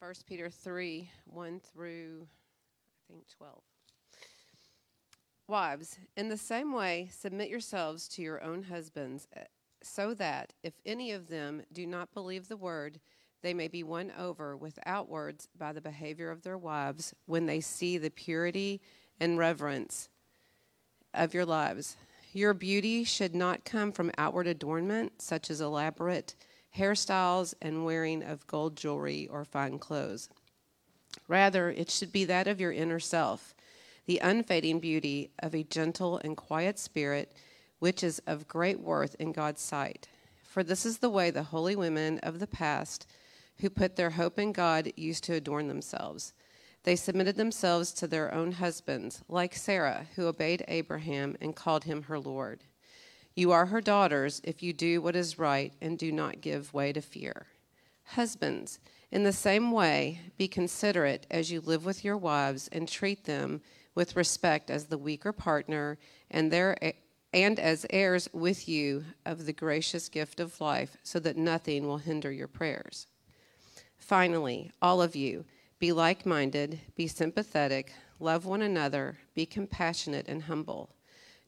1 Peter 3 1 through, I think, 12. Wives, in the same way, submit yourselves to your own husbands, eh, so that if any of them do not believe the word, they may be won over without words by the behavior of their wives when they see the purity and reverence of your lives. Your beauty should not come from outward adornment, such as elaborate hairstyles and wearing of gold jewelry or fine clothes. Rather, it should be that of your inner self, the unfading beauty of a gentle and quiet spirit, which is of great worth in God's sight. For this is the way the holy women of the past who put their hope in God used to adorn themselves. They submitted themselves to their own husbands, like Sarah, who obeyed Abraham and called him her Lord. You are her daughters if you do what is right and do not give way to fear. Husbands, in the same way, be considerate as you live with your wives and treat them with respect as the weaker partner and their and as heirs with you of the gracious gift of life, so that nothing will hinder your prayers. Finally, all of you, be like minded, be sympathetic, love one another, be compassionate and humble.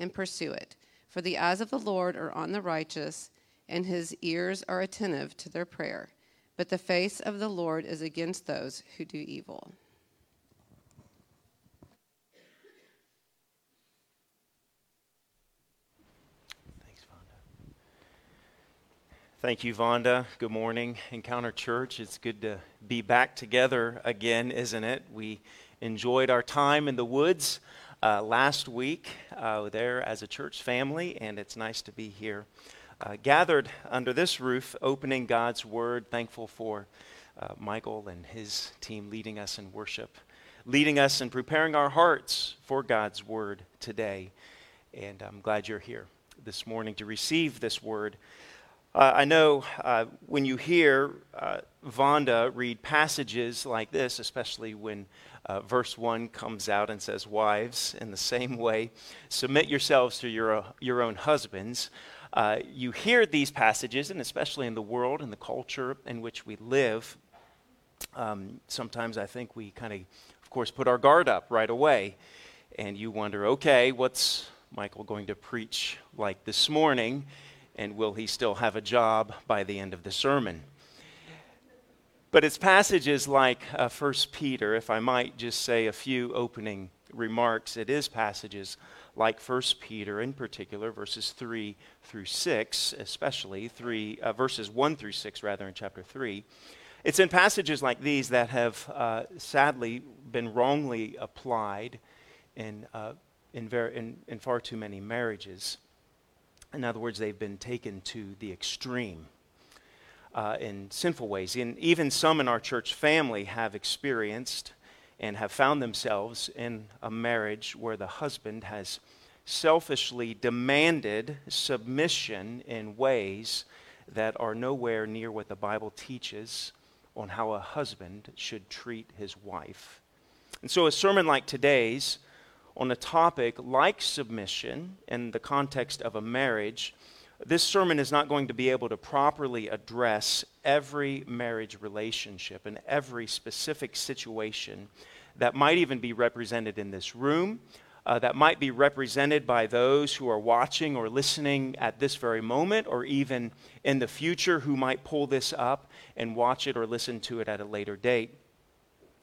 and pursue it. For the eyes of the Lord are on the righteous, and his ears are attentive to their prayer. But the face of the Lord is against those who do evil. Thanks, Vonda. Thank you, Vonda. Good morning, Encounter Church. It's good to be back together again, isn't it? We enjoyed our time in the woods uh, last week uh, there as a church family, and it's nice to be here. Uh, gathered under this roof, opening God's Word, thankful for uh, Michael and his team leading us in worship, leading us and preparing our hearts for God's Word today. And I'm glad you're here this morning to receive this Word. Uh, I know uh, when you hear uh, Vonda read passages like this, especially when uh, verse 1 comes out and says, Wives, in the same way, submit yourselves to your, your own husbands. Uh, you hear these passages, and especially in the world and the culture in which we live, um, sometimes I think we kind of, of course, put our guard up right away. And you wonder, okay, what's Michael going to preach like this morning? And will he still have a job by the end of the sermon? But it's passages like uh, 1 Peter, if I might just say a few opening remarks, it is passages like 1 Peter in particular, verses 3 through 6, especially 3, uh, verses 1 through 6, rather, in chapter 3. It's in passages like these that have uh, sadly been wrongly applied in, uh, in, ver- in, in far too many marriages. In other words, they've been taken to the extreme uh, in sinful ways. And even some in our church family have experienced and have found themselves in a marriage where the husband has selfishly demanded submission in ways that are nowhere near what the Bible teaches on how a husband should treat his wife. And so, a sermon like today's on a topic like submission in the context of a marriage this sermon is not going to be able to properly address every marriage relationship and every specific situation that might even be represented in this room, uh, that might be represented by those who are watching or listening at this very moment, or even in the future who might pull this up and watch it or listen to it at a later date.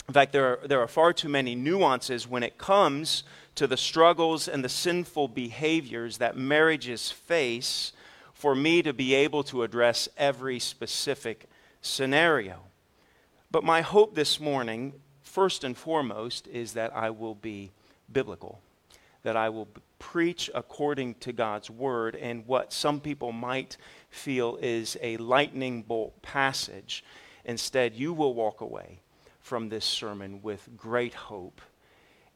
In fact, there are, there are far too many nuances when it comes to the struggles and the sinful behaviors that marriages face for me to be able to address every specific scenario. But my hope this morning, first and foremost, is that I will be biblical, that I will preach according to God's word and what some people might feel is a lightning bolt passage. Instead, you will walk away from this sermon with great hope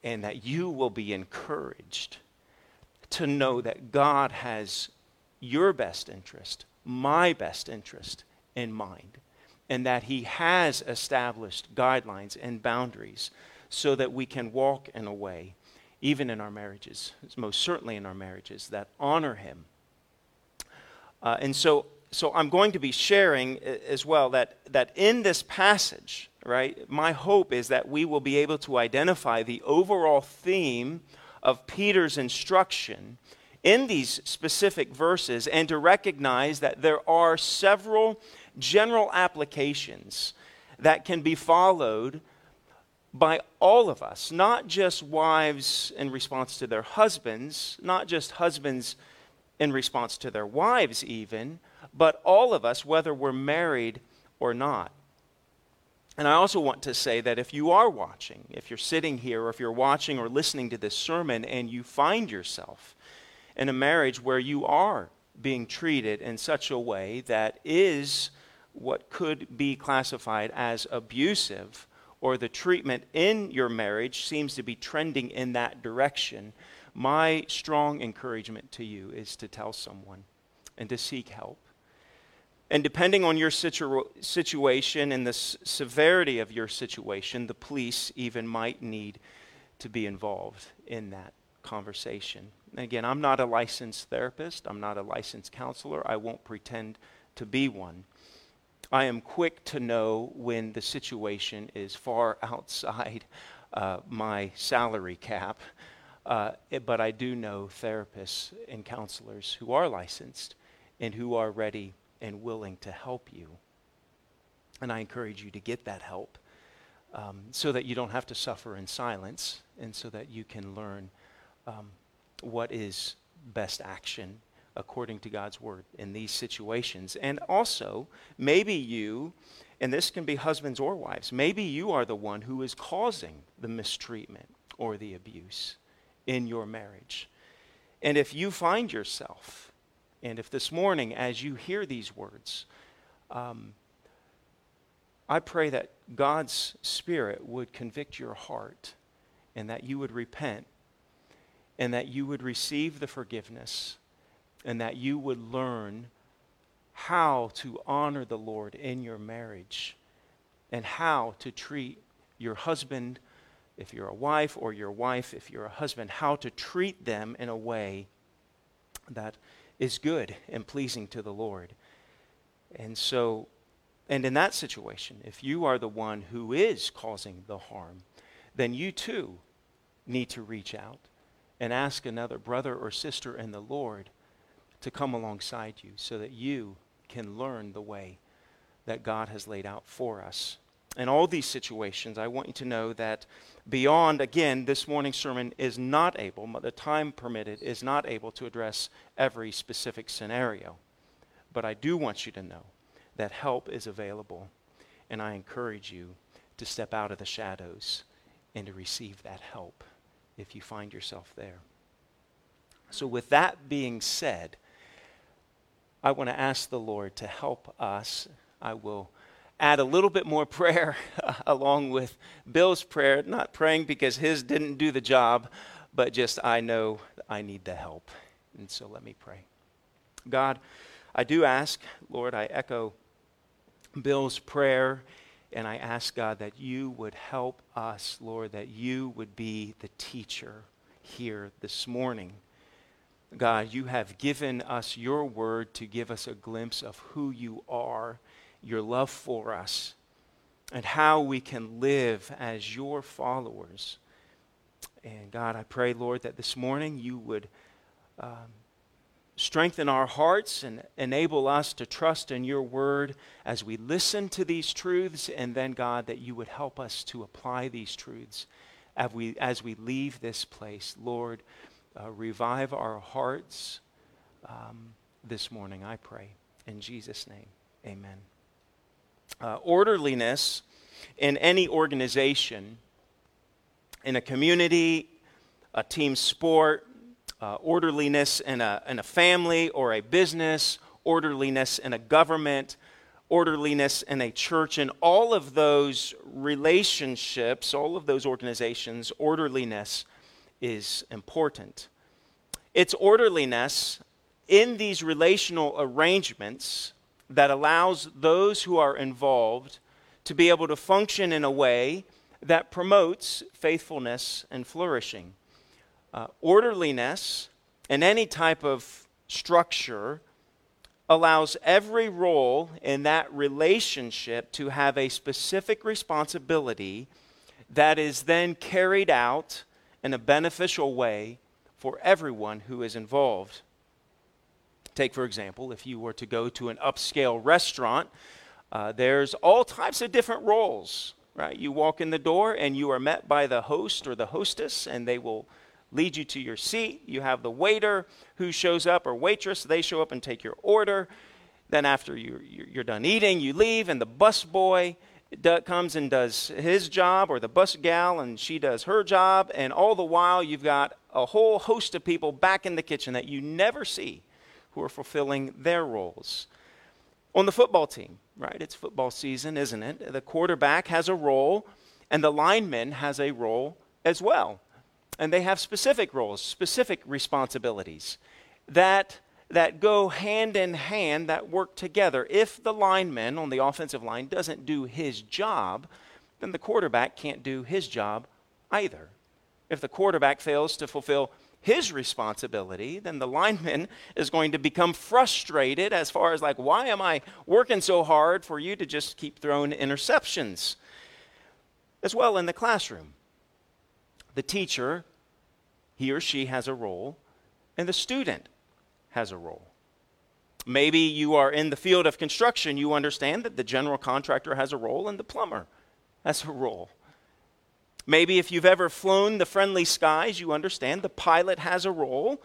and that you will be encouraged to know that God has your best interest, my best interest in mind, and that He has established guidelines and boundaries so that we can walk in a way, even in our marriages, most certainly in our marriages, that honor Him. Uh, and so, so I'm going to be sharing as well that, that in this passage, right, my hope is that we will be able to identify the overall theme of Peter's instruction in these specific verses and to recognize that there are several general applications that can be followed by all of us, not just wives in response to their husbands, not just husbands in response to their wives, even, but all of us, whether we're married or not. And I also want to say that if you are watching, if you're sitting here, or if you're watching or listening to this sermon and you find yourself in a marriage where you are being treated in such a way that is what could be classified as abusive, or the treatment in your marriage seems to be trending in that direction, my strong encouragement to you is to tell someone and to seek help. And depending on your situ- situation and the s- severity of your situation, the police even might need to be involved in that conversation. Again, I'm not a licensed therapist, I'm not a licensed counselor, I won't pretend to be one. I am quick to know when the situation is far outside uh, my salary cap. Uh, but I do know therapists and counselors who are licensed and who are ready and willing to help you. And I encourage you to get that help um, so that you don't have to suffer in silence and so that you can learn um, what is best action according to God's word in these situations. And also, maybe you, and this can be husbands or wives, maybe you are the one who is causing the mistreatment or the abuse in your marriage. And if you find yourself and if this morning, as you hear these words, um, I pray that God's Spirit would convict your heart and that you would repent and that you would receive the forgiveness and that you would learn how to honor the Lord in your marriage and how to treat your husband, if you're a wife, or your wife, if you're a husband, how to treat them in a way that is good and pleasing to the Lord. And so, and in that situation, if you are the one who is causing the harm, then you too need to reach out and ask another brother or sister in the Lord to come alongside you so that you can learn the way that God has laid out for us. In all these situations, I want you to know that beyond, again, this morning's sermon is not able, the time permitted, is not able to address every specific scenario. But I do want you to know that help is available, and I encourage you to step out of the shadows and to receive that help if you find yourself there. So, with that being said, I want to ask the Lord to help us. I will add a little bit more prayer uh, along with Bill's prayer, not praying because his didn't do the job, but just I know I need the help. And so let me pray. God, I do ask, Lord, I echo Bill's prayer, and I ask, God, that you would help us, Lord, that you would be the teacher here this morning. God, you have given us your word to give us a glimpse of who you are, your love for us, and how we can live as your followers. And God, I pray, Lord, that this morning you would um, strengthen our hearts and enable us to trust in your word as we listen to these truths, and then, God, that you would help us to apply these truths as we, as we leave this place. Lord, uh, revive our hearts um, this morning, I pray. In Jesus' name, amen. Uh, orderliness in any organization, in a community, a team sport, uh, orderliness in a, in a family or a business, orderliness in a government, orderliness in a church. In all of those relationships, all of those organizations, orderliness is important. It's orderliness in these relational arrangements that allows those who are involved to be able to function in a way that promotes faithfulness and flourishing. Uh, orderliness and any type of structure allows every role in that relationship to have a specific responsibility that is then carried out in a beneficial way for everyone who is involved. Take, for example, if you were to go to an upscale restaurant, uh, there's all types of different roles, right? You walk in the door and you are met by the host or the hostess, and they will lead you to your seat. You have the waiter who shows up or waitress, they show up and take your order. Then, after you're, you're done eating, you leave, and the bus boy comes and does his job, or the bus gal, and she does her job. And all the while, you've got a whole host of people back in the kitchen that you never see who are fulfilling their roles. On the football team, right? It's football season, isn't it? The quarterback has a role, and the lineman has a role as well. And they have specific roles, specific responsibilities that, that go hand in hand, that work together. If the lineman on the offensive line doesn't do his job, then the quarterback can't do his job either. If the quarterback fails to fulfill his responsibility, then the lineman is going to become frustrated as far as, like, why am I working so hard for you to just keep throwing interceptions? As well in the classroom. The teacher, he or she has a role, and the student has a role. Maybe you are in the field of construction, you understand that the general contractor has a role and the plumber has a role. Maybe if you've ever flown the friendly skies, you understand the pilot has a role,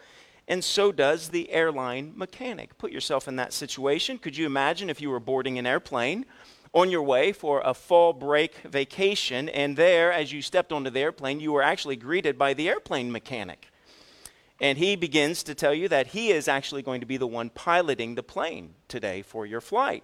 and so does the airline mechanic. Put yourself in that situation. Could you imagine if you were boarding an airplane on your way for a fall break vacation, and there, as you stepped onto the airplane, you were actually greeted by the airplane mechanic? And he begins to tell you that he is actually going to be the one piloting the plane today for your flight.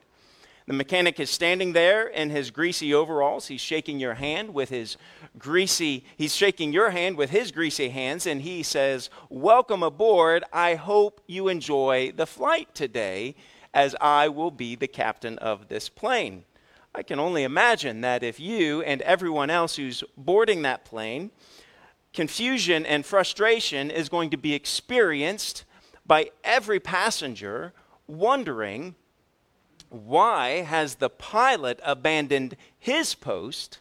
The mechanic is standing there in his greasy overalls. He's shaking your hand with his greasy, he's shaking your hand with his greasy hands, and he says, Welcome aboard. I hope you enjoy the flight today, as I will be the captain of this plane. I can only imagine that if you and everyone else who's boarding that plane, confusion and frustration is going to be experienced by every passenger wondering why has the pilot abandoned his post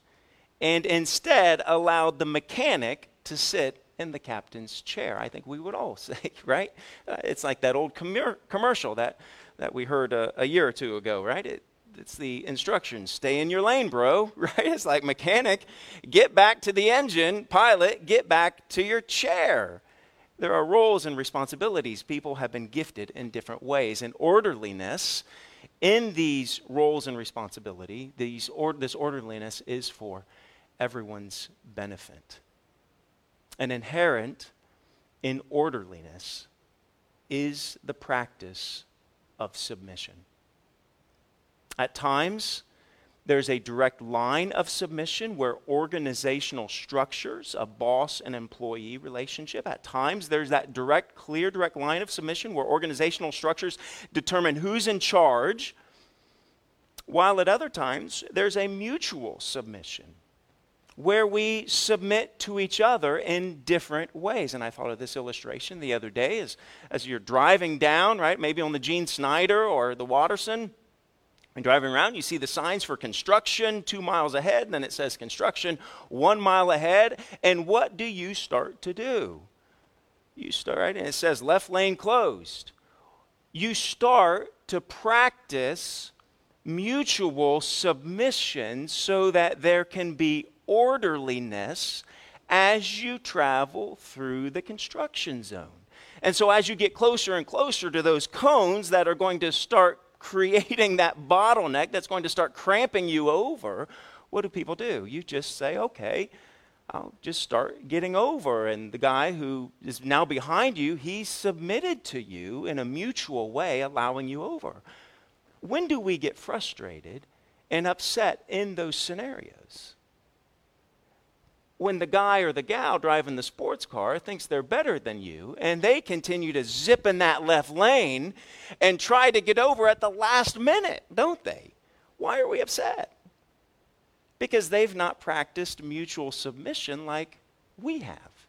and instead allowed the mechanic to sit in the captain's chair? I think we would all say, right? Uh, it's like that old com- commercial that, that we heard a, a, year or two ago, right? It, it's the instructions stay in your lane, bro, right? It's like mechanic, get back to the engine, pilot, get back to your chair. There are roles and responsibilities. People have been gifted in different ways. And orderliness in these roles and responsibility, these or, this orderliness is for everyone's benefit. And inherent in orderliness is the practice of submission. At times, there's a direct line of submission where organizational structures, a boss and employee relationship, at times there's that direct, clear, direct line of submission where organizational structures determine who's in charge, while at other times there's a mutual submission where we submit to each other in different ways. And I thought of this illustration the other day as, as you're driving down, right, maybe on the Gene Snyder or the Watterson and driving around, you see the signs for construction two miles ahead, and then it says construction one mile ahead. And what do you start to do? You start, Right, and it says left lane closed. You start to practice mutual submission so that there can be orderliness as you travel through the construction zone. And so, as you get closer and closer to those cones that are going to start creating that bottleneck that's going to start cramping you over, what do people do? You just say, okay, I'll just start getting over. And the guy who is now behind you, he's submitted to you in a mutual way, allowing you over. when do we get frustrated and upset in those scenarios? When the guy or the gal driving the sports car thinks they're better than you and they continue to zip in that left lane and try to get over at the last minute, don't they? Why are we upset? Because they've not practiced mutual submission like we have.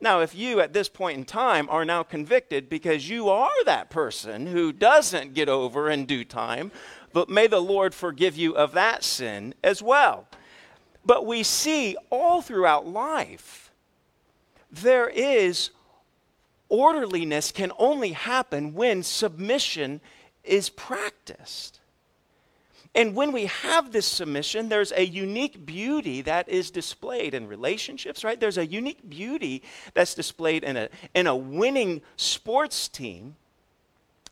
Now, if you at this point in time are now convicted because you are that person who doesn't get over in due time, but may the Lord forgive you of that sin as well. But we see all throughout life, there is orderliness can only happen when submission is practiced. And when we have this submission, there's a unique beauty that is displayed in relationships, right? There's a unique beauty that's displayed in a, in a winning sports team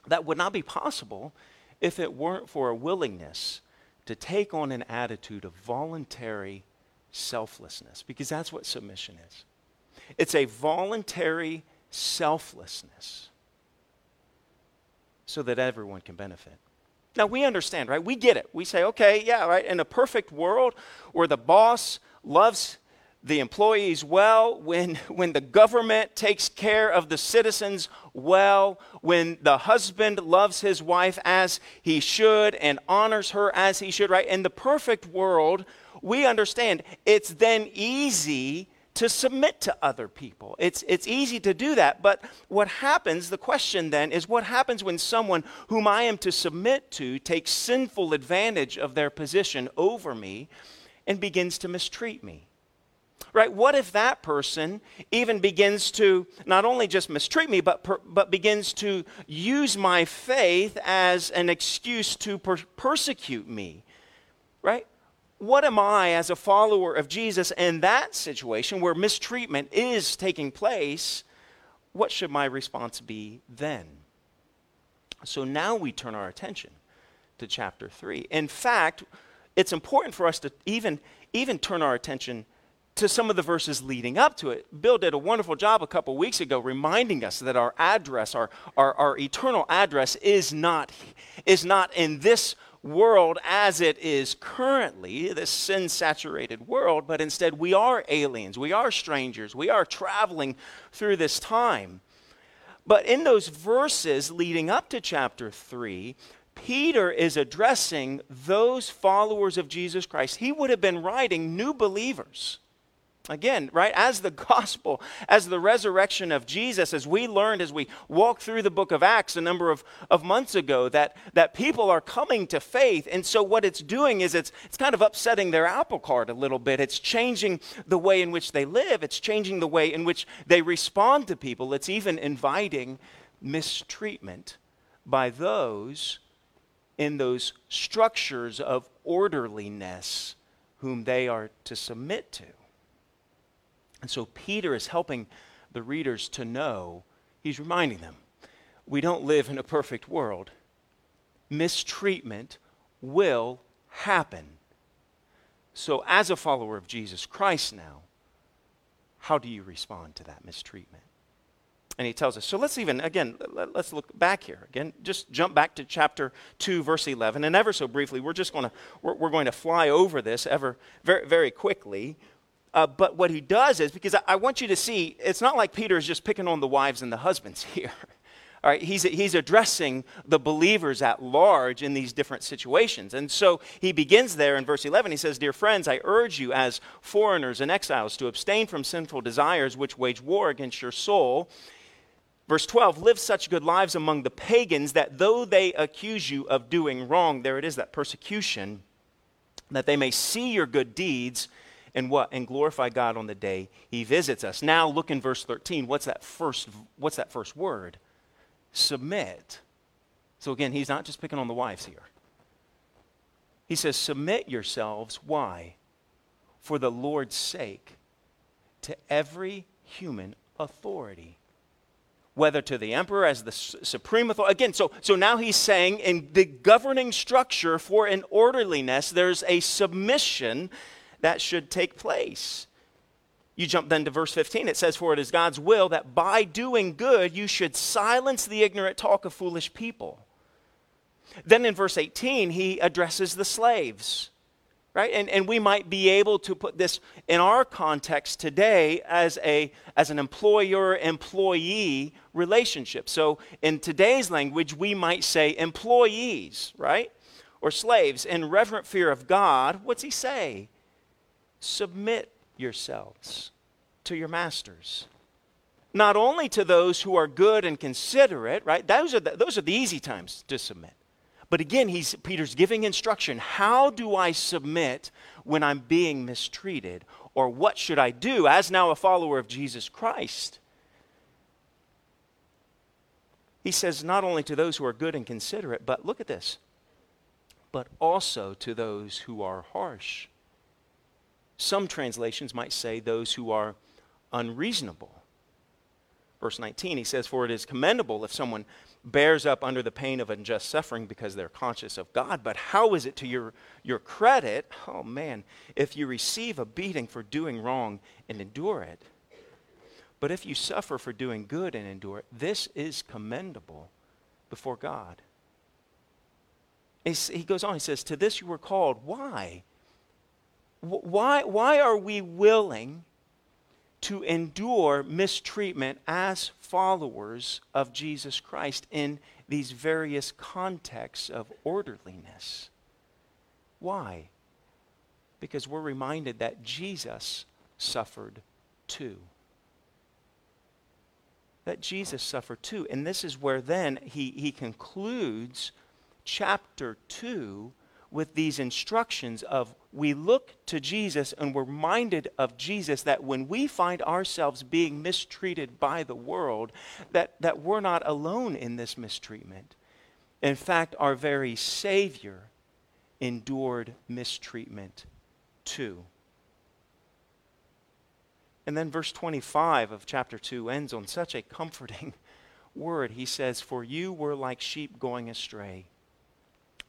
that would not be possible if it weren't for a willingness to take on an attitude of voluntary selflessness, because that's what submission is. It's a voluntary selflessness so that everyone can benefit. Now, we understand, right? We get it. We say, okay, yeah, right. In a perfect world where the boss loves the employees well, when, when the government takes care of the citizens well, when the husband loves his wife as he should and honors her as he should, right? In the perfect world, we understand it's then easy to submit to other people. It's, it's easy to do that, but what happens, the question then is what happens when someone whom I am to submit to takes sinful advantage of their position over me and begins to mistreat me? Right? What if that person even begins to not only just mistreat me, but, per, but begins to use my faith as an excuse to per- persecute me? Right? what am I as a follower of Jesus in that situation where mistreatment is taking place? What should my response be then? So now we turn our attention to chapter 3. In fact, it's important for us to even, even turn our attention to some of the verses leading up to it. Bill did a wonderful job a couple weeks ago reminding us that our address, our, our, our eternal address, is not, is not in this world as it is currently, this sin saturated world, but instead we are aliens, we are strangers, we are traveling through this time. But in those verses leading up to chapter 3, Peter is addressing those followers of Jesus Christ. He would have been writing new believers Again, right, as the gospel, as the resurrection of Jesus, as we learned as we walked through the book of Acts a number of, of months ago, that, that people are coming to faith. And so what it's doing is it's, it's kind of upsetting their apple cart a little bit. It's changing the way in which they live, it's changing the way in which they respond to people. It's even inviting mistreatment by those in those structures of orderliness whom they are to submit to. And so Peter is helping the readers to know, he's reminding them, we don't live in a perfect world. Mistreatment will happen. So, as a follower of Jesus Christ now, how do you respond to that mistreatment? And he tells us. So let's even, again, let's look back here. Again, just jump back to chapter 2, verse 11. And ever so briefly, we're just going to, we're, we're going to fly over this ever very, very quickly. Uh, but what he does is, because I, I, want you to see, it's not like Peter is just picking on the wives and the husbands here. All right, he's, he's addressing the believers at large in these different situations. And so he begins there in verse 11. He says, Dear friends, I urge you as foreigners and exiles to abstain from sinful desires which wage war against your soul. Verse 12, live such good lives among the pagans that though they accuse you of doing wrong, there it is, that persecution, that they may see your good deeds and what and glorify god on the day he visits us. Now look in verse 13 what's that first what's that first word? Submit. So again he's not just picking on the wives here. He says submit yourselves. Why? For the lord's sake to every human authority whether to the emperor as the supreme authority. Again, so, so now he's saying in the governing structure for an orderliness, there's a submission that should take place. You jump then to verse 15. It says, For it is God's will that by doing good you should silence the ignorant talk of foolish people. Then in verse 18, he addresses the slaves right and, and we might be able to put this in our context today as a as an employer employee relationship so in today's language we might say employees right or slaves in reverent fear of god what's he say submit yourselves to your masters not only to those who are good and considerate right those are the, those are the easy times to submit but again, he's, Peter's giving instruction. How do I submit when I'm being mistreated? Or what should I do as now a follower of Jesus Christ? He says, not only to those who are good and considerate, but look at this, but also to those who are harsh. Some translations might say those who are unreasonable. Verse 19, he says, For it is commendable if someone bears up under the pain of unjust suffering because they're conscious of God. But how is it to your, your credit, oh man, if you receive a beating for doing wrong and endure it? But if you suffer for doing good and endure it, this is commendable before God. He goes on, he says, To this you were called. Why? Why, why are we willing to endure mistreatment as followers of Jesus Christ in these various contexts of orderliness. Why? Because we're reminded that Jesus suffered too. That Jesus suffered too. And this is where then he, he concludes chapter 2 with these instructions of we look to Jesus and we're reminded of Jesus that when we find ourselves being mistreated by the world, that, that we're not alone in this mistreatment. In fact, our very Savior endured mistreatment too. And then verse 25 of chapter 2 ends on such a comforting word. He says, For you were like sheep going astray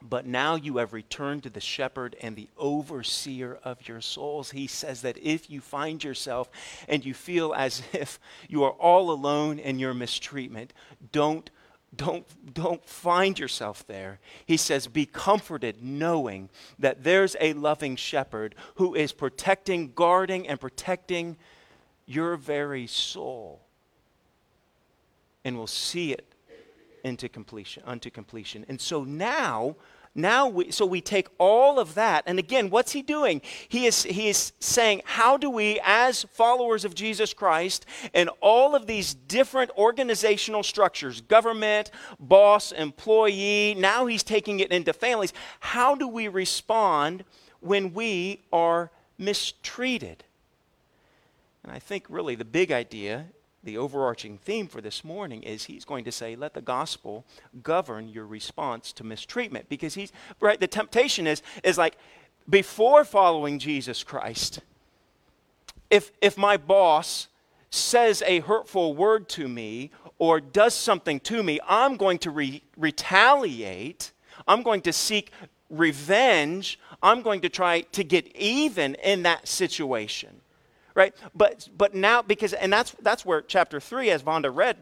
but now you have returned to the shepherd and the overseer of your souls. He says that if you find yourself and you feel as if you are all alone in your mistreatment, don't don't don't find yourself there. He says be comforted knowing that there's a loving shepherd who is protecting, guarding and protecting your very soul and will see it into completion unto completion. And so now now we, so we take all of that and again what's he doing? He is he is saying how do we as followers of jesus christ and all of these different organizational structures government boss employee now he's taking it into families how do we respond when we are mistreated? And i think really the big idea the overarching theme for this morning is he's going to say, let the gospel govern your response to mistreatment. Because he's, right, the temptation is, is like, before following Jesus Christ, if, if my boss says a hurtful word to me or does something to me, I'm going to re- retaliate. I'm going to seek revenge. I'm going to try to get even in that situation right? But but now because and that's that's where chapter three, as Vonda read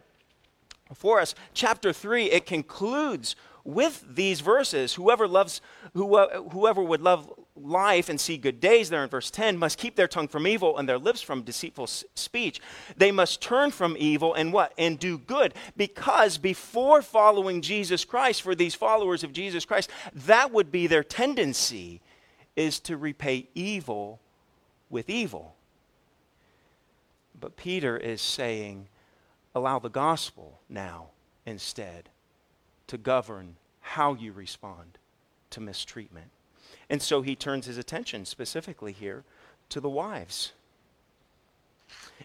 for us, chapter three it concludes with these verses. Whoever loves whoever would love life and see good days there in verse 10 must keep their tongue from evil and their lips from deceitful s- speech they must turn from evil and what and do good because before following jesus christ for these followers of jesus christ that would be their tendency is to repay evil with evil but Peter is saying, allow the gospel now instead to govern how you respond to mistreatment. And so he turns his attention specifically here to the wives.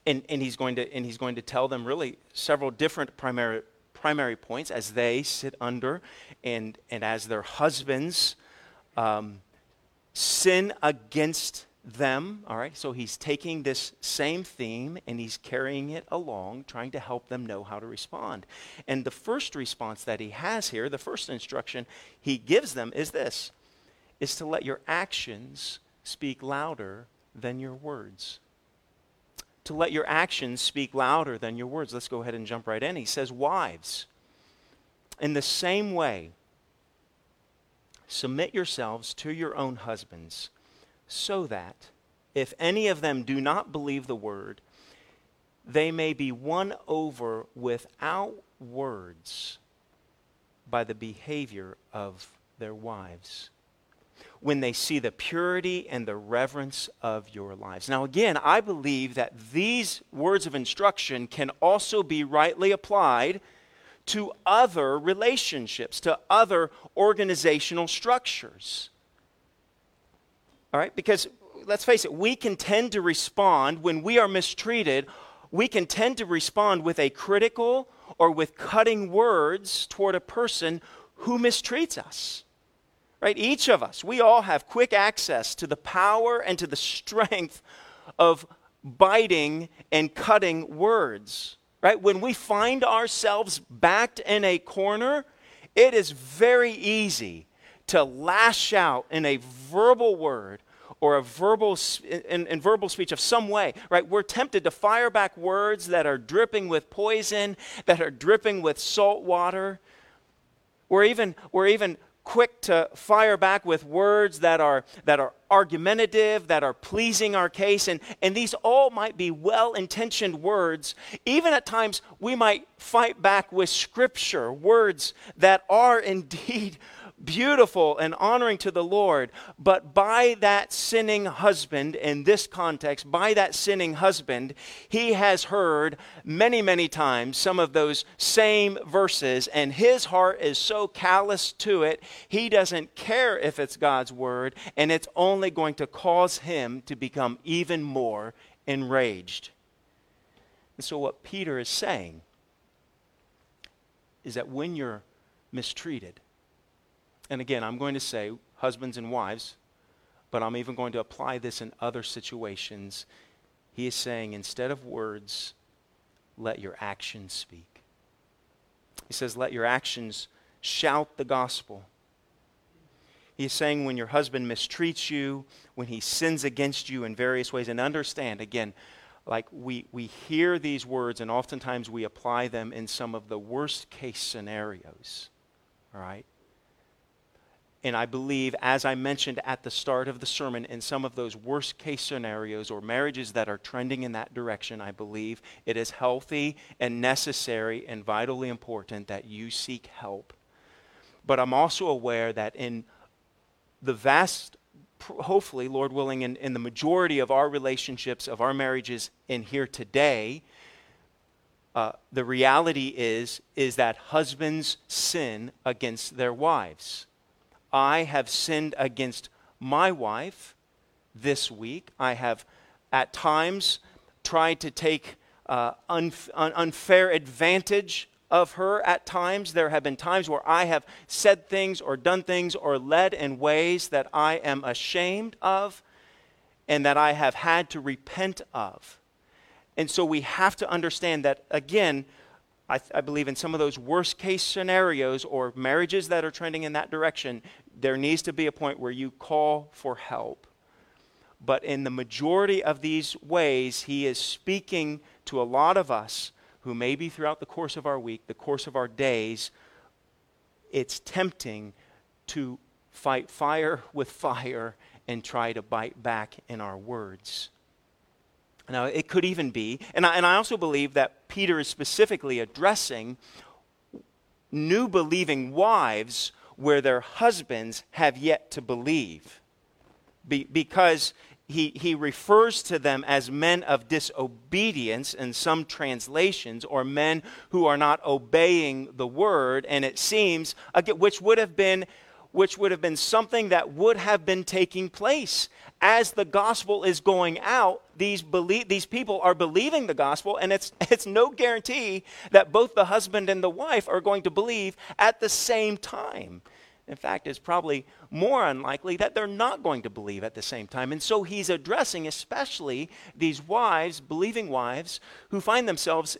And, and, he's going to, and he's going to tell them really several different primary, primary points as they sit under and, and as their husbands um, sin against them, all right? So he's taking this same theme and he's carrying it along, trying to help them know how to respond. And the first response that he has here, the first instruction he gives them is this is to let your actions speak louder than your words. To let your actions speak louder than your words. Let's go ahead and jump right in. He says, Wives, in the same way, submit yourselves to your own husbands, so that, if any of them do not believe the word, they may be won over without words by the behavior of their wives when they see the purity and the reverence of your lives. Now, again, I believe that these words of instruction can also be rightly applied to other relationships, to other organizational structures. All right? Because let's face it, we can tend to respond when we are mistreated, we can tend to respond with a critical or with cutting words toward a person who mistreats us. Right? Each of us, we all have quick access to the power and to the strength of biting and cutting words. Right? When we find ourselves backed in a corner, it is very easy to lash out in a verbal word or a verbal in, in, verbal speech of some way right we're tempted to fire back words that are dripping with poison that are dripping with salt water we're even we're even quick to fire back with words that are, that are argumentative, that are pleasing our case. And, and these all might be well intentioned words. Even at times, we might fight back with scripture, words that are indeed beautiful and honoring to the Lord, but by that sinning husband, in this context, by that sinning husband, he has heard many, many times some of those same verses, and his heart is so callous to it, he doesn't care if it's God's word, and it's only going to cause him to become even more enraged. And so, what Peter is saying is that when you're mistreated, and again, I'm going to say husbands and wives, but I'm even going to apply this in other situations. He is saying, instead of words, let your actions speak. He says, let your actions shout the gospel. He's saying when your husband mistreats you, when he sins against you in various ways, and understand, again, like we, we hear these words and oftentimes we apply them in some of the worst case scenarios. All right? And I believe, as I mentioned at the start of the sermon, in some of those worst case scenarios or marriages that are trending in that direction, I believe it is healthy and necessary and vitally important that you seek help. But I'm also aware that in the vast, hopefully, Lord willing, in, in the majority of our relationships, of our marriages in here today, uh, the reality is, is that husbands sin against their wives I have sinned against my wife this week. I have at times tried to take uh, un- unfair advantage of her at times. There have been times where I have said things or done things or led in ways that I am ashamed of and that I have had to repent of. And so we have to understand that, again, I, th- I, believe in some of those worst case scenarios or marriages that are trending in that direction, there needs to be a point where you call for help. But in the majority of these ways, he is speaking to a lot of us who maybe throughout the course of our week, the course of our days, it's tempting to fight fire with fire and try to bite back in our words. Now, it could even be, and I, and I also believe that Peter is specifically addressing new believing wives where their husbands have yet to believe. Be, because he, he refers to them as men of disobedience in some translations, or men who are not obeying the word, and it seems, which would have been which would have been something that would have been taking place as the gospel is going out, these, believe, these people are believing the gospel, and it's, it's no guarantee that both the husband and the wife are going to believe at the same time. In fact, it's probably more unlikely that they're not going to believe at the same time. And so he's addressing especially these wives, believing wives, who find themselves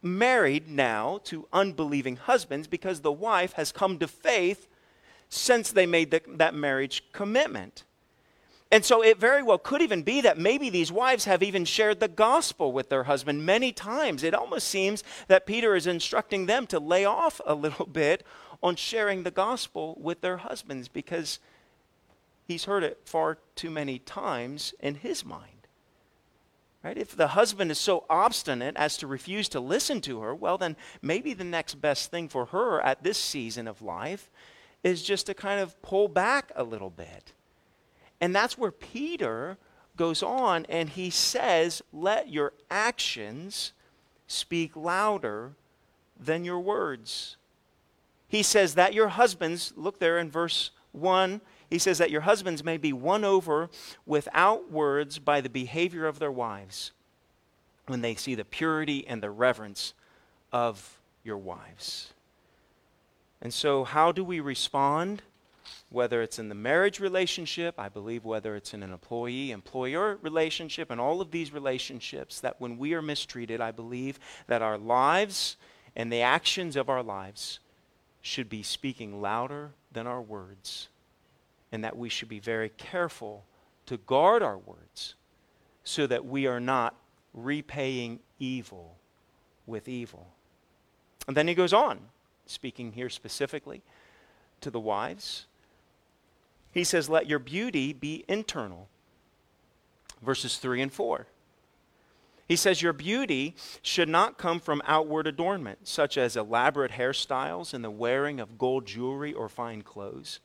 married now to unbelieving husbands because the wife has come to faith since they made the, that marriage commitment. And so it very well could even be that maybe these wives have even shared the gospel with their husband many times. It almost seems that Peter is instructing them to lay off a little bit on sharing the gospel with their husbands because he's heard it far too many times in his mind. Right? If the husband is so obstinate as to refuse to listen to her, well, then maybe the next best thing for her at this season of life is just to kind of pull back a little bit. And that's where Peter goes on and he says, Let your actions speak louder than your words. He says that your husbands, look there in verse 1, he says that your husbands may be won over without words by the behavior of their wives when they see the purity and the reverence of your wives. And so, how do we respond? Whether it's in the marriage relationship, I believe whether it's in an employee employer relationship, and all of these relationships, that when we are mistreated, I believe that our lives and the actions of our lives should be speaking louder than our words and that we should be very careful to guard our words so that we are not repaying evil with evil. And then he goes on, speaking here specifically to the wives. He says, Let your beauty be internal. Verses 3 and 4. He says, Your beauty should not come from outward adornment, such as elaborate hairstyles and the wearing of gold jewelry or fine clothes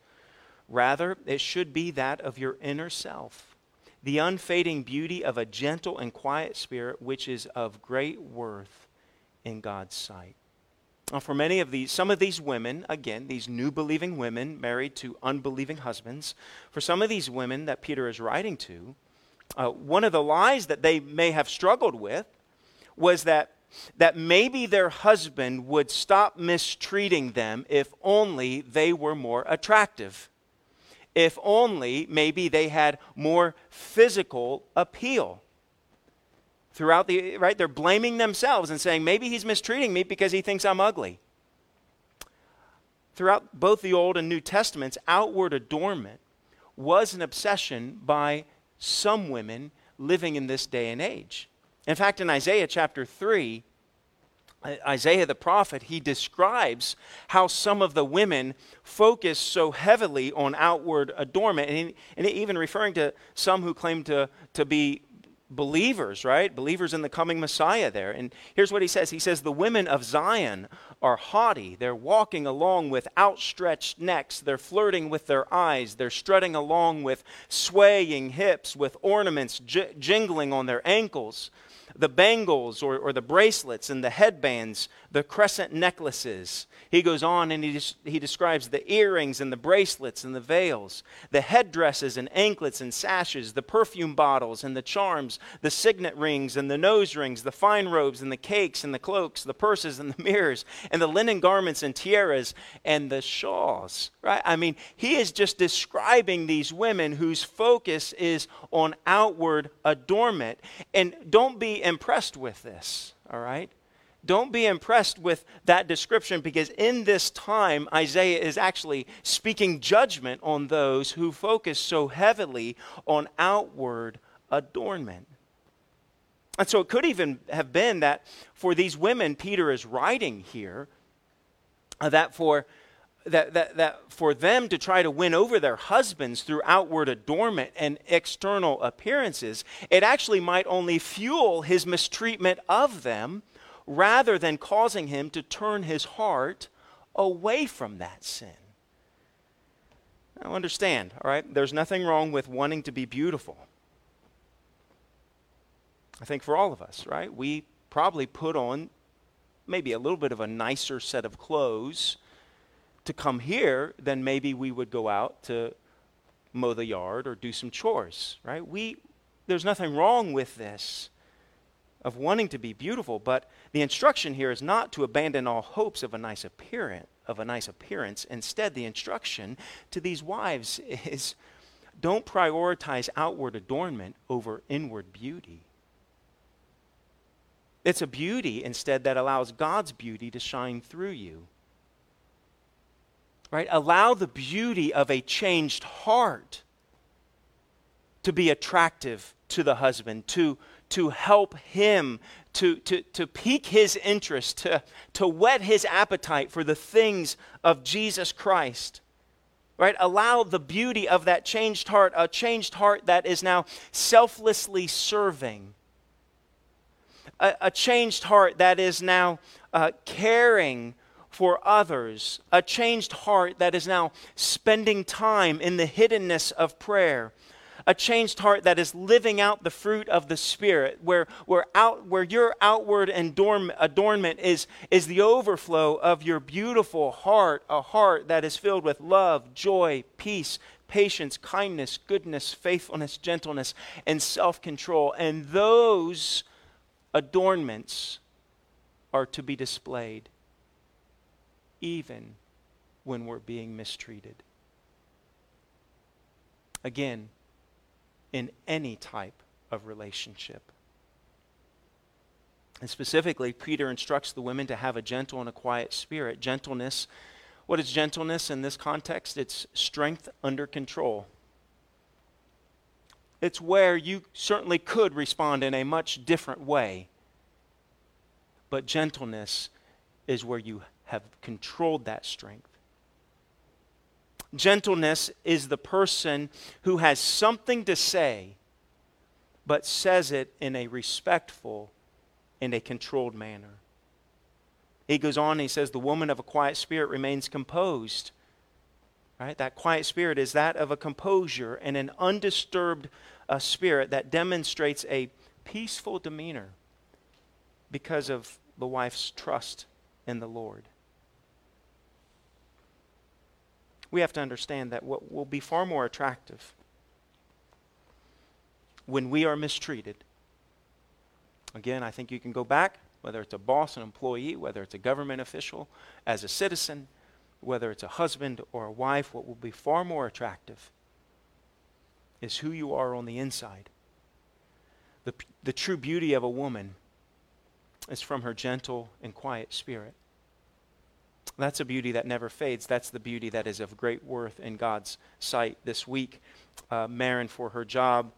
Rather, it should be that of your inner self, the unfading beauty of a gentle and quiet spirit, which is of great worth in God's sight. Now, for many of these, some of these women, again, these new believing women married to unbelieving husbands, for some of these women that Peter is writing to, uh, one of the lies that they may have struggled with was that that maybe their husband would stop mistreating them if only they were more attractive if only maybe they had more physical appeal. Throughout the, right, they're blaming themselves and saying, maybe he's mistreating me because he thinks I'm ugly. Throughout both the Old and New Testaments, outward adornment was an obsession by some women living in this day and age. In fact, in Isaiah chapter 3, Isaiah the prophet, he describes how some of the women focus so heavily on outward adornment, and, and even referring to some who claim to, to be believers, right? Believers in the coming Messiah there. And here's what he says He says, The women of Zion are haughty. They're walking along with outstretched necks. They're flirting with their eyes. They're strutting along with swaying hips, with ornaments j- jingling on their ankles the bangles or, or the bracelets and the headbands, the crescent necklaces. He goes on and he, he describes the earrings and the bracelets and the veils, the headdresses and anklets and sashes, the perfume bottles and the charms, the signet rings and the nose rings, the fine robes and the cakes and the cloaks, the purses and the mirrors, and the linen garments and tiaras and the shawls. Right? I mean, he is just describing these women whose focus is on outward adornment. And don't be impressed with this, all right? Don't be impressed with that description because in this time, Isaiah is actually speaking judgment on those who focus so heavily on outward adornment. And so it could even have been that for these women Peter is writing here, uh, that for that, that, that for them to try to win over their husbands through outward adornment and external appearances, it actually might only fuel his mistreatment of them rather than causing him to turn his heart away from that sin. Now, understand, all right, there's nothing wrong with wanting to be beautiful. I think for all of us, right, we probably put on maybe a little bit of a nicer set of clothes to come here, then maybe we would go out to mow the yard or do some chores, right? We, there's nothing wrong with this of wanting to be beautiful, but the instruction here is not to abandon all hopes of a nice appearance, of a nice appearance. Instead, the instruction to these wives is don't prioritize outward adornment over inward beauty. It's a beauty instead that allows God's beauty to shine through you right? Allow the beauty of a changed heart to be attractive to the husband, to, to help him, to, to, to pique his interest, to, to whet his appetite for the things of Jesus Christ. Right? Allow the beauty of that changed heart, a changed heart that is now selflessly serving. A, a changed heart that is now uh, caring for others. A changed heart that is now spending time in the hiddenness of prayer a changed heart that is living out the fruit of the Spirit, where, where, out, where your outward adornment is, is the overflow of your beautiful heart, a heart that is filled with love, joy, peace, patience, kindness, goodness, faithfulness, gentleness, and self control. And those adornments are to be displayed even when we're being mistreated. Again, in any type of relationship. And specifically, Peter instructs the women to have a gentle and a quiet spirit. Gentleness, what is gentleness in this context? It's strength under control. It's where you certainly could respond in a much different way. But gentleness is where you have controlled that strength. Gentleness is the person who has something to say, but says it in a respectful and a controlled manner. He goes on he says, The woman of a quiet spirit remains composed. Right? That quiet spirit is that of a composure and an undisturbed uh, spirit that demonstrates a peaceful demeanor because of the wife's trust in the Lord. We have to understand that what will be far more attractive when we are mistreated. Again, I think you can go back, whether it's a boss, an employee, whether it's a government official, as a citizen, whether it's a husband or a wife, what will be far more attractive is who you are on the inside. The, the true beauty of a woman is from her gentle and quiet spirit. That's a beauty that never fades. That's the beauty that is of great worth in God's sight. This week, uh, Marin, for her job,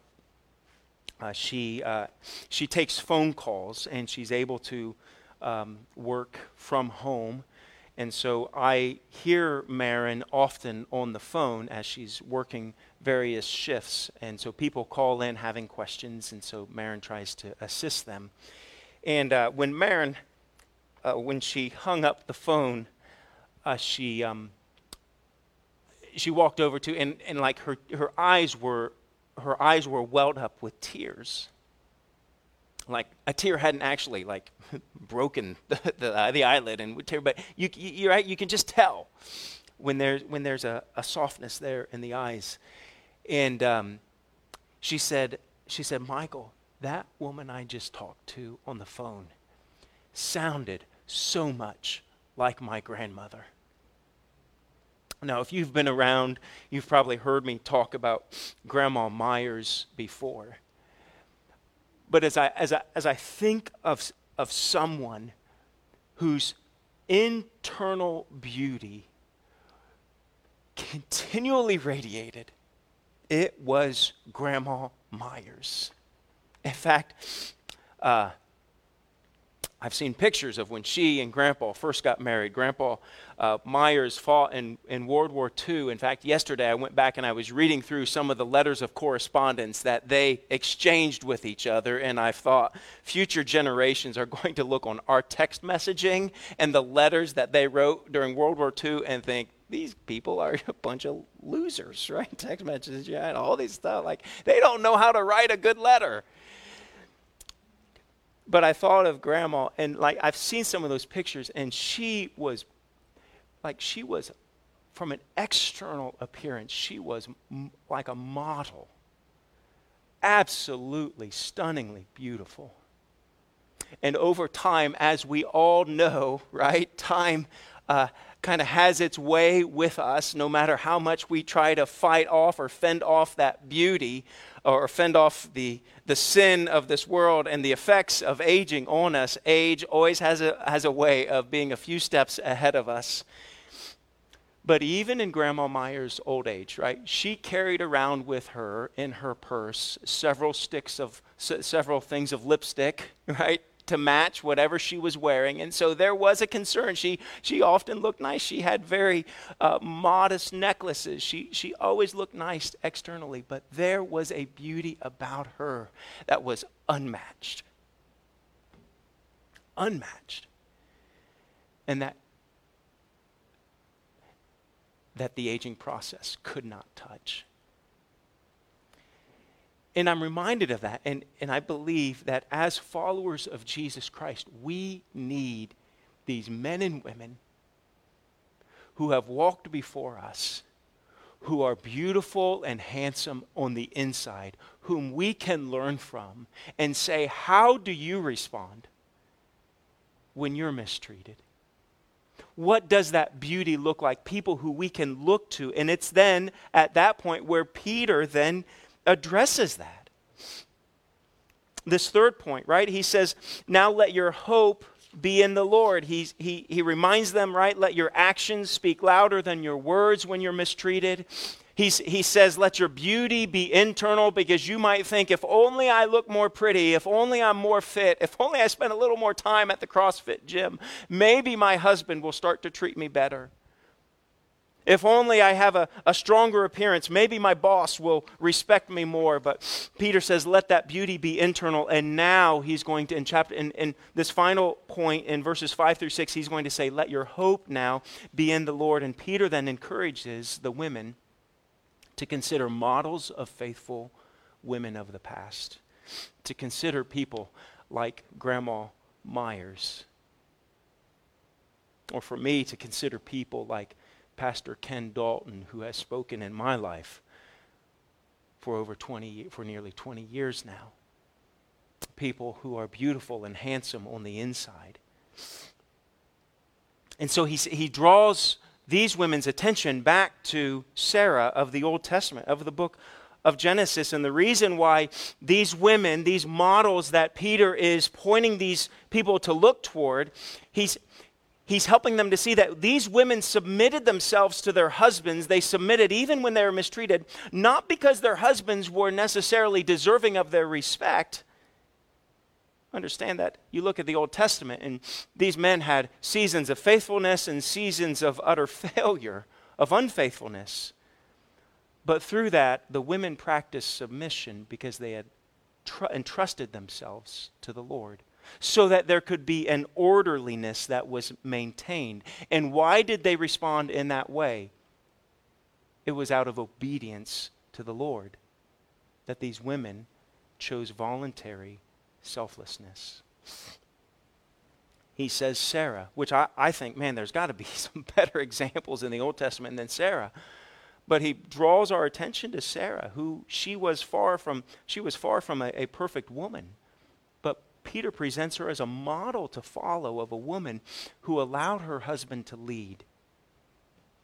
uh, she, uh, she takes phone calls and she's able to um, work from home. And so I hear Marin often on the phone as she's working various shifts. And so people call in having questions, and so Marin tries to assist them. And uh, when Marin, uh, when she hung up the phone, uh, she um, she walked over to and, and like her her eyes were her eyes were welled up with tears. Like a tear hadn't actually like broken the, the, uh, the eyelid and tear but you, you, right you can just tell when there's when there's a, a softness there in the eyes. And um, she said she said michael that woman i just talked to on the phone sounded so much like my grandmother now, if you've been around, you've probably heard me talk about Grandma Myers before. But as I, as I, as I think of, of someone whose internal beauty continually radiated, it was Grandma Myers. In fact, uh, I've seen pictures of when she and Grandpa first got married. Grandpa uh, Myers fought in, in World War II. In fact, yesterday I went back and I was reading through some of the letters of correspondence that they exchanged with each other, and I thought future generations are going to look on our text messaging and the letters that they wrote during World War II and think, these people are a bunch of losers, right? Text messages, yeah, and all these stuff. Like, they don't know how to write a good letter but I thought of grandma, and like I've seen some of those pictures, and she was like, she was, from an external appearance, she was m- like a model. Absolutely, stunningly beautiful. And over time, as we all know, right, time uh, kind of has its way with us, no matter how much we try to fight off or fend off that beauty or fend off the, the sin of this world and the effects of aging on us. Age always has a, has a way of being a few steps ahead of us. But even in Grandma Myers' old age, right, she carried around with her in her purse several sticks of, several things of lipstick, right, to match whatever she was wearing. And so there was a concern. She, she often looked nice. She had very uh, modest necklaces. She, she always looked nice externally, but there was a beauty about her that was unmatched. Unmatched. And that that the aging process could not touch. And I'm reminded of that, and, and I believe that as followers of Jesus Christ, we need these men and women who have walked before us, who are beautiful and handsome on the inside, whom we can learn from and say, How do you respond when you're mistreated? what does that beauty look like? People who we can look to. And it's then at that point where Peter then addresses that. This third point, right? He says, Now let your hope be in the Lord. He, he, he reminds them, right? Let your actions speak louder than your words when you're mistreated. He's, he says, Let your beauty be internal because you might think, if only I look more pretty, if only I'm more fit, if only I spend a little more time at the CrossFit gym, maybe my husband will start to treat me better. If only I have a, a stronger appearance, maybe my boss will respect me more. But Peter says, let that beauty be internal. And now he's going to, in chapter, in, in this final point in verses 5 through 6, he's going to say, let your hope now be in the Lord. And Peter then encourages the women to consider models of faithful women of the past, to consider people like Grandma Myers, or for me to consider people like Pastor Ken Dalton, who has spoken in my life for over 20, for nearly 20 years now. People who are beautiful and handsome on the inside. And so he, he draws these women's attention back to Sarah of the Old Testament, of the book of Genesis. And the reason why these women, these models that Peter is pointing these people to look toward, he's, he's helping them to see that these women submitted themselves to their husbands. They submitted even when they were mistreated, not because their husbands were necessarily deserving of their respect, understand that. You look at the Old Testament, and these men had seasons of faithfulness and seasons of utter failure, of unfaithfulness. But through that, the women practiced submission because they had tr- entrusted themselves to the Lord so that there could be an orderliness that was maintained. And why did they respond in that way? It was out of obedience to the Lord that these women chose voluntary selflessness. He says Sarah, which I, I think, man, there's got to be some better examples in the Old Testament than Sarah. But he draws our attention to Sarah, who she was far from, she was far from a, a perfect woman. Peter presents her as a model to follow of a woman who allowed her husband to lead,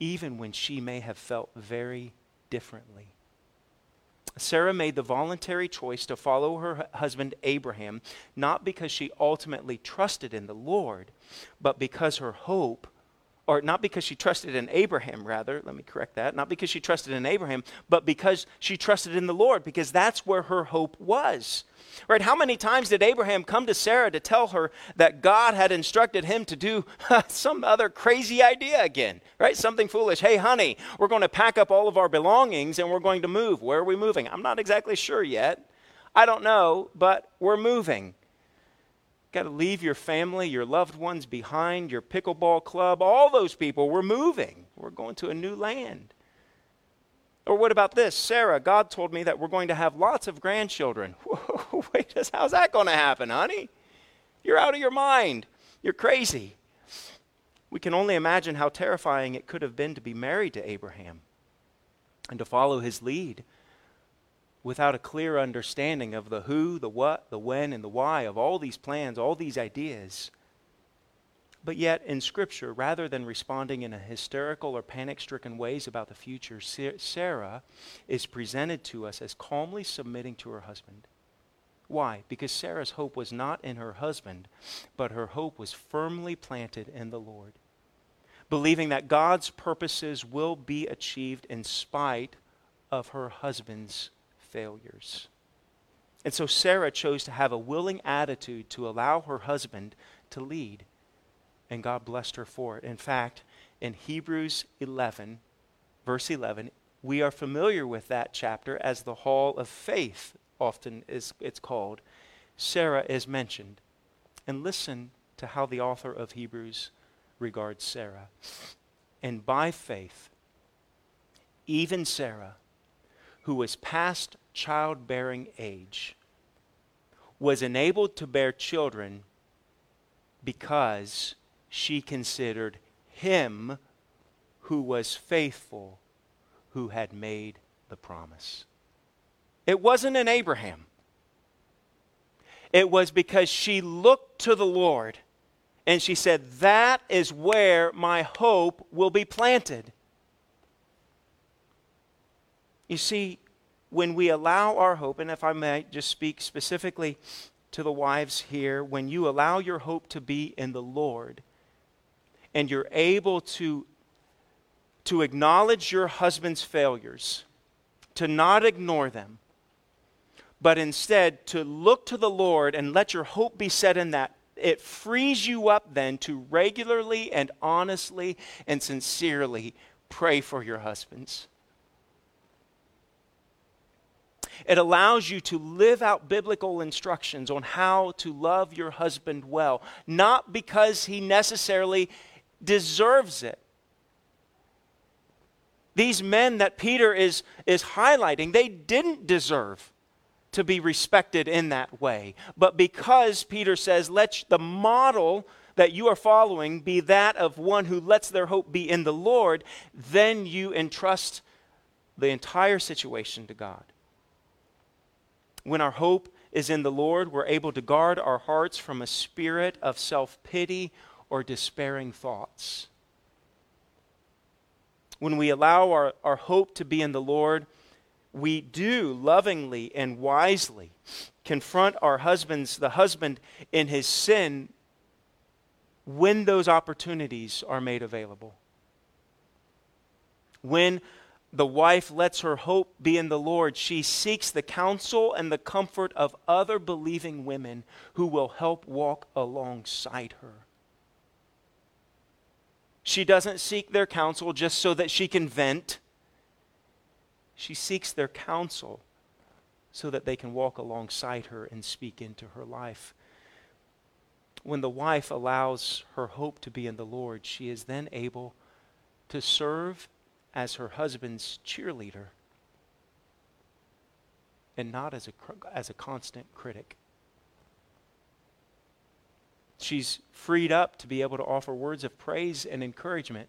even when she may have felt very differently. Sarah made the voluntary choice to follow her husband Abraham, not because she ultimately trusted in the Lord, but because her hope, or not because she trusted in Abraham, rather, let me correct that, not because she trusted in Abraham, but because she trusted in the Lord, because that's where her hope was. Right? How many times did Abraham come to Sarah to tell her that God had instructed him to do some other crazy idea again? Right? Something foolish. Hey, honey, we're going to pack up all of our belongings and we're going to move. Where are we moving? I'm not exactly sure yet. I don't know, but we're moving. Got to leave your family, your loved ones behind, your pickleball club, all those people. We're moving. We're going to a new land. Or what about this? Sarah, God told me that we're going to have lots of grandchildren. Wait, how's that going to happen, honey? You're out of your mind. You're crazy. We can only imagine how terrifying it could have been to be married to Abraham and to follow his lead without a clear understanding of the who, the what, the when, and the why of all these plans, all these ideas. But yet, in Scripture, rather than responding in a hysterical or panic stricken ways about the future, Sarah is presented to us as calmly submitting to her husband. Why? Because Sarah's hope was not in her husband, but her hope was firmly planted in the Lord. believing that God's purposes will be achieved in spite of her husband's failures. And so Sarah chose to have a willing attitude to allow her husband to lead. And God blessed her for it. In fact, in Hebrews 11, verse 11, we are familiar with that chapter as the hall of faith, often is it's called. Sarah is mentioned. And listen to how the author of Hebrews regards Sarah. And by faith, even Sarah, who was past childbearing age, was enabled to bear children because she considered him who was faithful who had made the promise. It wasn't an Abraham. It was because she looked to the Lord and she said, That is where my hope will be planted. You see, when we allow our hope, and if I may just speak specifically to the wives here, when you allow your hope to be in the Lord, and you're able to, to acknowledge your husband's failures, to not ignore them, but instead to look to the Lord and let your hope be set in that, it frees you up then to regularly and honestly and sincerely pray for your husbands. It allows you to live out biblical instructions on how to love your husband well, not because he necessarily deserves it. These men that Peter is, is highlighting, they didn't deserve to be respected in that way. But because Peter says, let the model that you are following be that of one who lets their hope be in the Lord, then you entrust the entire situation to God. When our hope is in the Lord, we're able to guard our hearts from a spirit of self pity or despairing thoughts. When we allow our, our hope to be in the Lord, we do lovingly and wisely confront our husbands, the husband in his sin, when those opportunities are made available. When the wife lets her hope be in the Lord, she seeks the counsel and the comfort of other believing women who will help walk alongside her. She doesn't seek their counsel just so that she can vent. She seeks their counsel so that they can walk alongside her and speak into her life. When the wife allows her hope to be in the Lord, she is then able to serve as her husband's cheerleader and not as a, as a constant critic. She's freed up to be able to offer words of praise and encouragement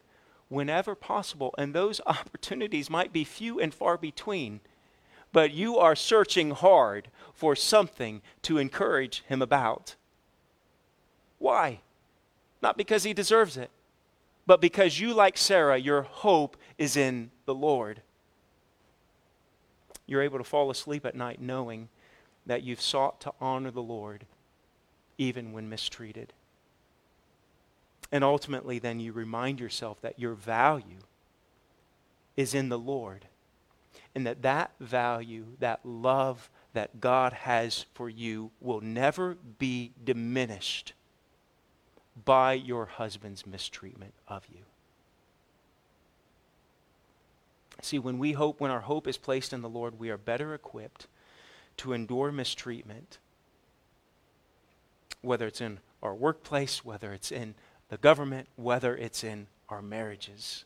whenever possible. And those opportunities might be few and far between. But you are searching hard for something to encourage him about. Why? Not because he deserves it, but because you, like Sarah, your hope is in the Lord. You're able to fall asleep at night knowing that you've sought to honor the Lord even when mistreated. And ultimately, then you remind yourself that your value is in the Lord. And that that value, that love that God has for you will never be diminished by your husband's mistreatment of you. See, when we hope, when our hope is placed in the Lord, we are better equipped to endure mistreatment whether it's in our workplace, whether it's in the government, whether it's in our marriages.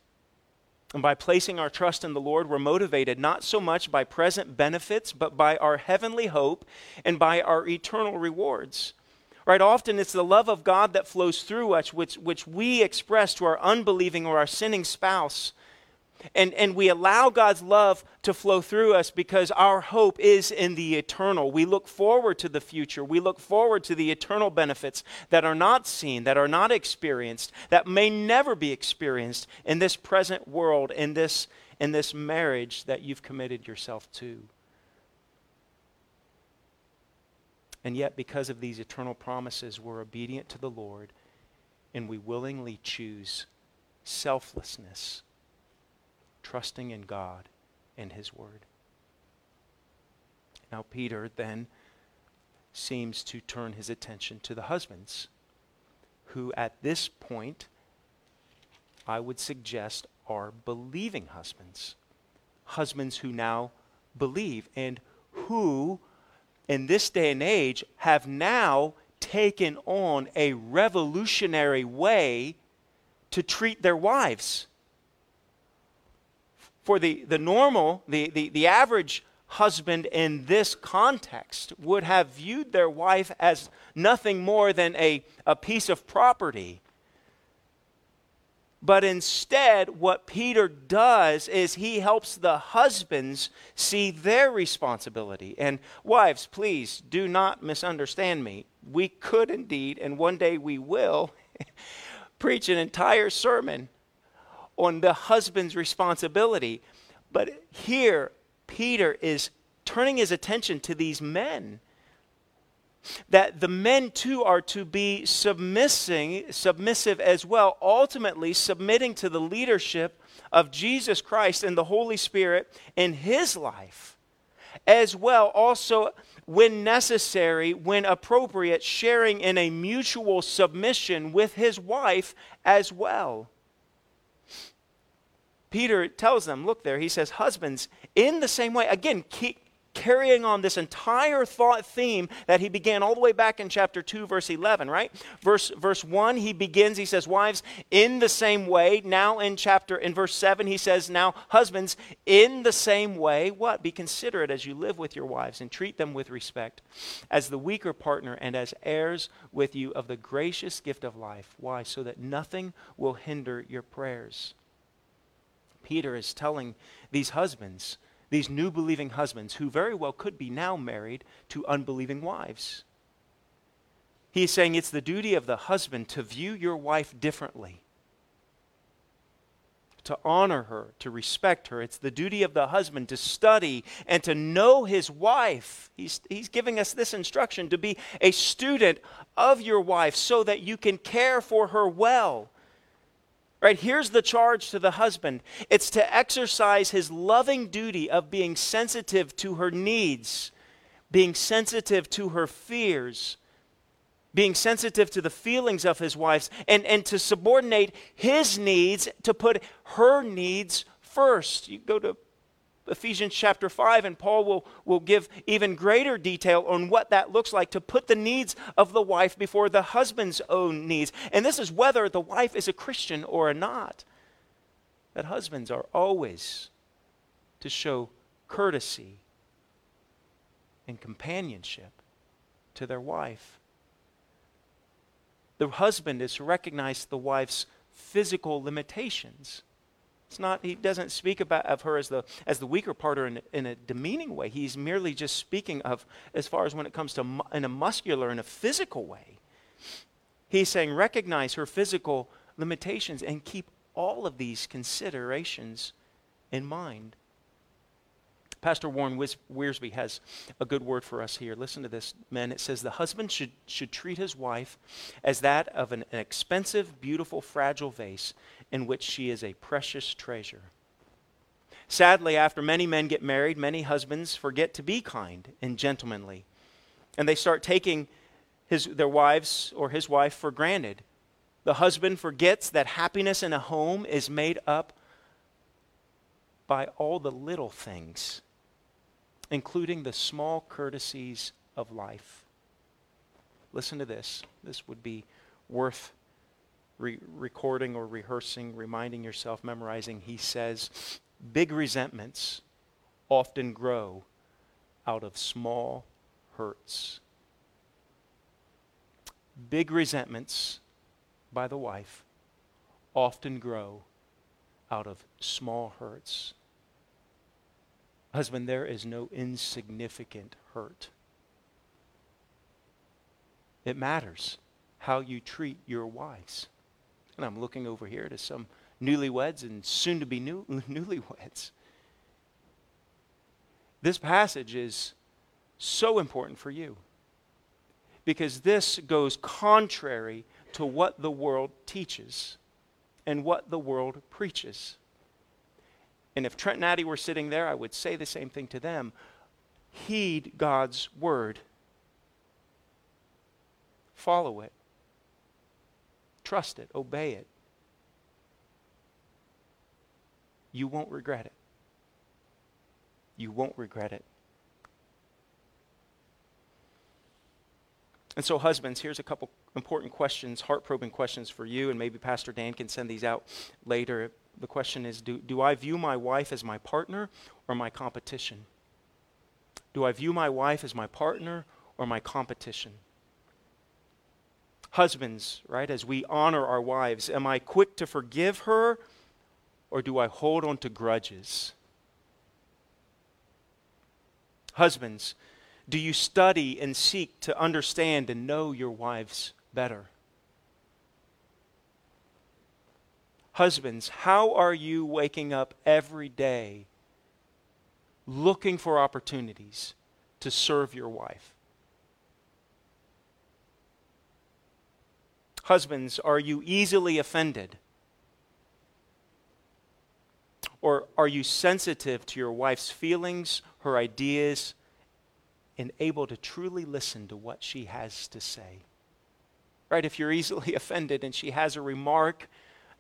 And by placing our trust in the Lord, we're motivated not so much by present benefits, but by our heavenly hope and by our eternal rewards. Right? Often it's the love of God that flows through us, which, which we express to our unbelieving or our sinning spouse. And, and we allow God's love to flow through us because our hope is in the eternal. We look forward to the future. We look forward to the eternal benefits that are not seen, that are not experienced, that may never be experienced in this present world, in this, in this marriage that you've committed yourself to. And yet, because of these eternal promises, we're obedient to the Lord and we willingly choose selflessness, trusting in God and His Word. Now, Peter then seems to turn his attention to the husbands, who at this point, I would suggest, are believing husbands. Husbands who now believe and who, in this day and age, have now taken on a revolutionary way to treat their wives. For the, the normal, the, the, the average husband in this context would have viewed their wife as nothing more than a, a piece of property. But instead, what Peter does is he helps the husbands see their responsibility. And wives, please do not misunderstand me. We could indeed, and one day we will, preach an entire sermon on the husband's responsibility. But here, Peter is turning his attention to these men. That the men too are to be submissing, submissive as well, ultimately submitting to the leadership of Jesus Christ and the Holy Spirit in his life, as well also when necessary, when appropriate, sharing in a mutual submission with his wife as well. Peter tells them, look there, he says, Husbands, in the same way, again, keep carrying on this entire thought theme that he began all the way back in chapter 2 verse 11 right? Verse verse 1 he begins he says wives in the same way now in chapter in verse 7 he says now husbands in the same way what? Be considerate as you live with your wives and treat them with respect as the weaker partner and as heirs with you of the gracious gift of life. Why? So that nothing will hinder your prayers. Peter is telling these husbands, these new believing husbands, who very well could be now married to unbelieving wives. He's saying it's the duty of the husband to view your wife differently, to honor her, to respect her. It's the duty of the husband to study and to know his wife. He's, he's giving us this instruction to be a student of your wife so that you can care for her well Right, here's the charge to the husband it's to exercise his loving duty of being sensitive to her needs, being sensitive to her fears, being sensitive to the feelings of his wives, and, and to subordinate his needs, to put her needs first. You go to Ephesians chapter 5, and Paul will, will give even greater detail on what that looks like to put the needs of the wife before the husband's own needs. And this is whether the wife is a Christian or not. That husbands are always to show courtesy and companionship to their wife. The husband is to recognize the wife's physical limitations it's not, he doesn't speak about of her as the, as the weaker part or in, in a demeaning way. He's merely just speaking of as far as when it comes to mu- in a muscular and a physical way. He's saying recognize her physical limitations and keep all of these considerations in mind. Pastor Warren Wiersbe has a good word for us here. Listen to this, men. It says the husband should, should treat his wife as that of an, an expensive, beautiful, fragile vase in which she is a precious treasure. Sadly, after many men get married, many husbands forget to be kind and gentlemanly, and they start taking his, their wives or his wife for granted. The husband forgets that happiness in a home is made up by all the little things, including the small courtesies of life. Listen to this. This would be worth re- recording or rehearsing, reminding yourself, memorizing, he says, big resentments often grow out of small hurts. Big resentments by the wife often grow out of small hurts. Husband, there is no insignificant hurt. It matters how you treat your wives. And I'm looking over here to some newlyweds and soon to be new, newlyweds. This passage is so important for you because this goes contrary to what the world teaches. and what the world preaches. And if Trent and were sitting there, I would say the same thing to them. Heed God's word, follow it, trust it, obey it. You won't regret it. You won't regret it. And so, husbands, here's a couple important questions, heart probing questions for you, and maybe Pastor Dan can send these out later. The question is do, do I view my wife as my partner or my competition? Do I view my wife as my partner or my competition? Husbands, right, as we honor our wives, am I quick to forgive her or do I hold on to grudges? Husbands, do you study and seek to understand and know your wives better? Husbands, how are you waking up every day looking for opportunities to serve your wife? Husbands, are you easily offended? Or are you sensitive to your wife's feelings, her ideas, and able to truly listen to what she has to say? Right? If you're easily offended and she has a remark,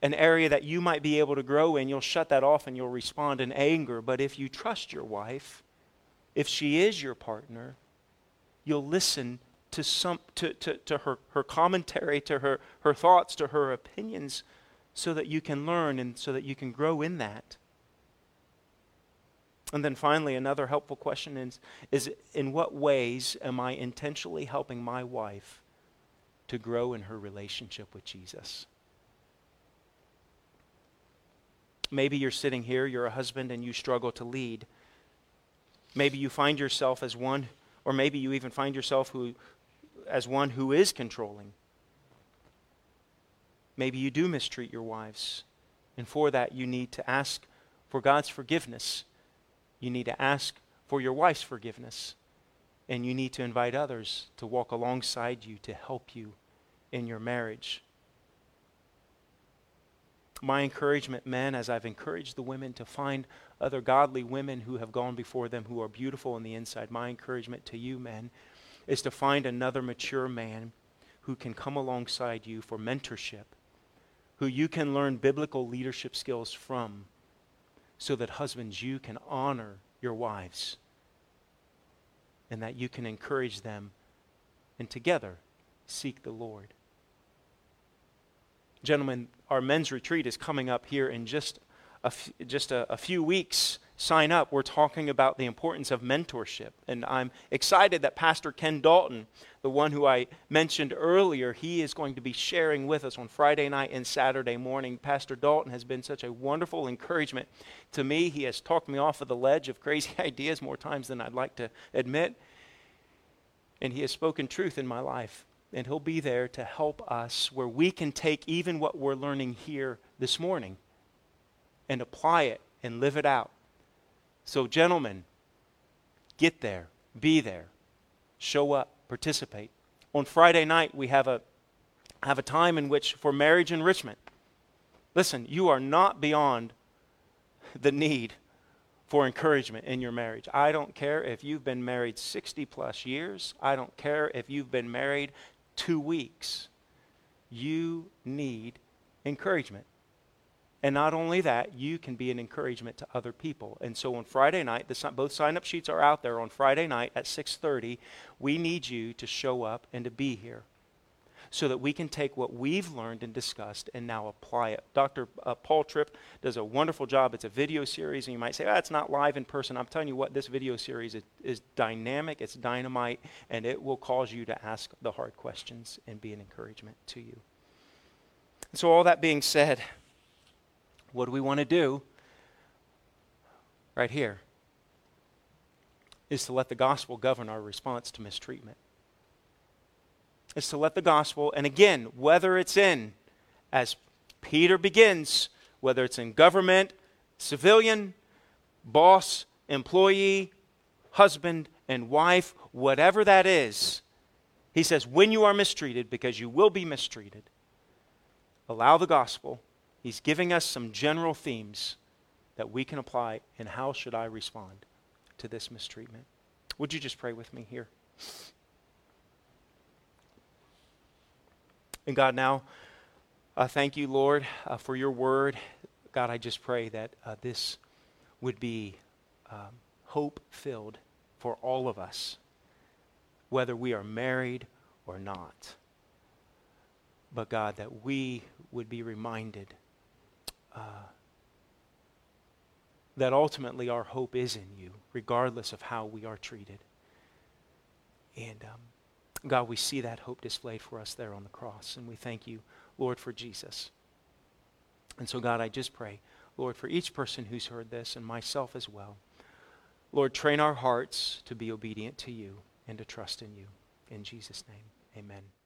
an area that you might be able to grow in, you'll shut that off and you'll respond in anger. But if you trust your wife, if she is your partner, you'll listen to, some, to, to, to her, her commentary, to her, her thoughts, to her opinions, so that you can learn and so that you can grow in that. And then finally, another helpful question is, is in what ways am I intentionally helping my wife to grow in her relationship with Jesus? Maybe you're sitting here, you're a husband, and you struggle to lead. Maybe you find yourself as one, or maybe you even find yourself who, as one who is controlling. Maybe you do mistreat your wives. And for that, you need to ask for God's forgiveness you need to ask for your wife's forgiveness. And you need to invite others to walk alongside you to help you in your marriage. My encouragement, men, as I've encouraged the women to find other godly women who have gone before them who are beautiful on the inside, my encouragement to you, men, is to find another mature man who can come alongside you for mentorship, who you can learn biblical leadership skills from so that husbands, you can honor your wives and that you can encourage them and together seek the Lord. Gentlemen, our men's retreat is coming up here in just a, f- just a, a few weeks sign up, we're talking about the importance of mentorship. And I'm excited that Pastor Ken Dalton, the one who I mentioned earlier, he is going to be sharing with us on Friday night and Saturday morning. Pastor Dalton has been such a wonderful encouragement to me. He has talked me off of the ledge of crazy ideas more times than I'd like to admit. And he has spoken truth in my life. And he'll be there to help us where we can take even what we're learning here this morning and apply it and live it out so, gentlemen, get there, be there, show up, participate. On Friday night, we have a, have a time in which for marriage enrichment. Listen, you are not beyond the need for encouragement in your marriage. I don't care if you've been married 60 plus years, I don't care if you've been married two weeks. You need encouragement. And not only that, you can be an encouragement to other people. And so on Friday night, the, both sign-up sheets are out there on Friday night at 6:30. We need you to show up and to be here so that we can take what we've learned and discussed and now apply it. Dr. Uh, Paul Tripp does a wonderful job. It's a video series, and you might say, oh, it's not live in person. I'm telling you what, this video series is, is dynamic, it's dynamite, and it will cause you to ask the hard questions and be an encouragement to you. So, all that being said, what do we want to do? Right here is to let the gospel govern our response to mistreatment. Is to let the gospel, and again, whether it's in, as Peter begins, whether it's in government, civilian, boss, employee, husband, and wife, whatever that is, he says, when you are mistreated, because you will be mistreated, allow the gospel He's giving us some general themes that we can apply and how should I respond to this mistreatment. Would you just pray with me here? And God, now, uh, thank you, Lord, uh, for your word. God, I just pray that uh, this would be um, hope filled for all of us, whether we are married or not. But God, that we would be reminded uh, that ultimately our hope is in you, regardless of how we are treated. And um, God, we see that hope displayed for us there on the cross, and we thank you, Lord, for Jesus. And so, God, I just pray, Lord, for each person who's heard this, and myself as well, Lord, train our hearts to be obedient to you and to trust in you. In Jesus' name, amen.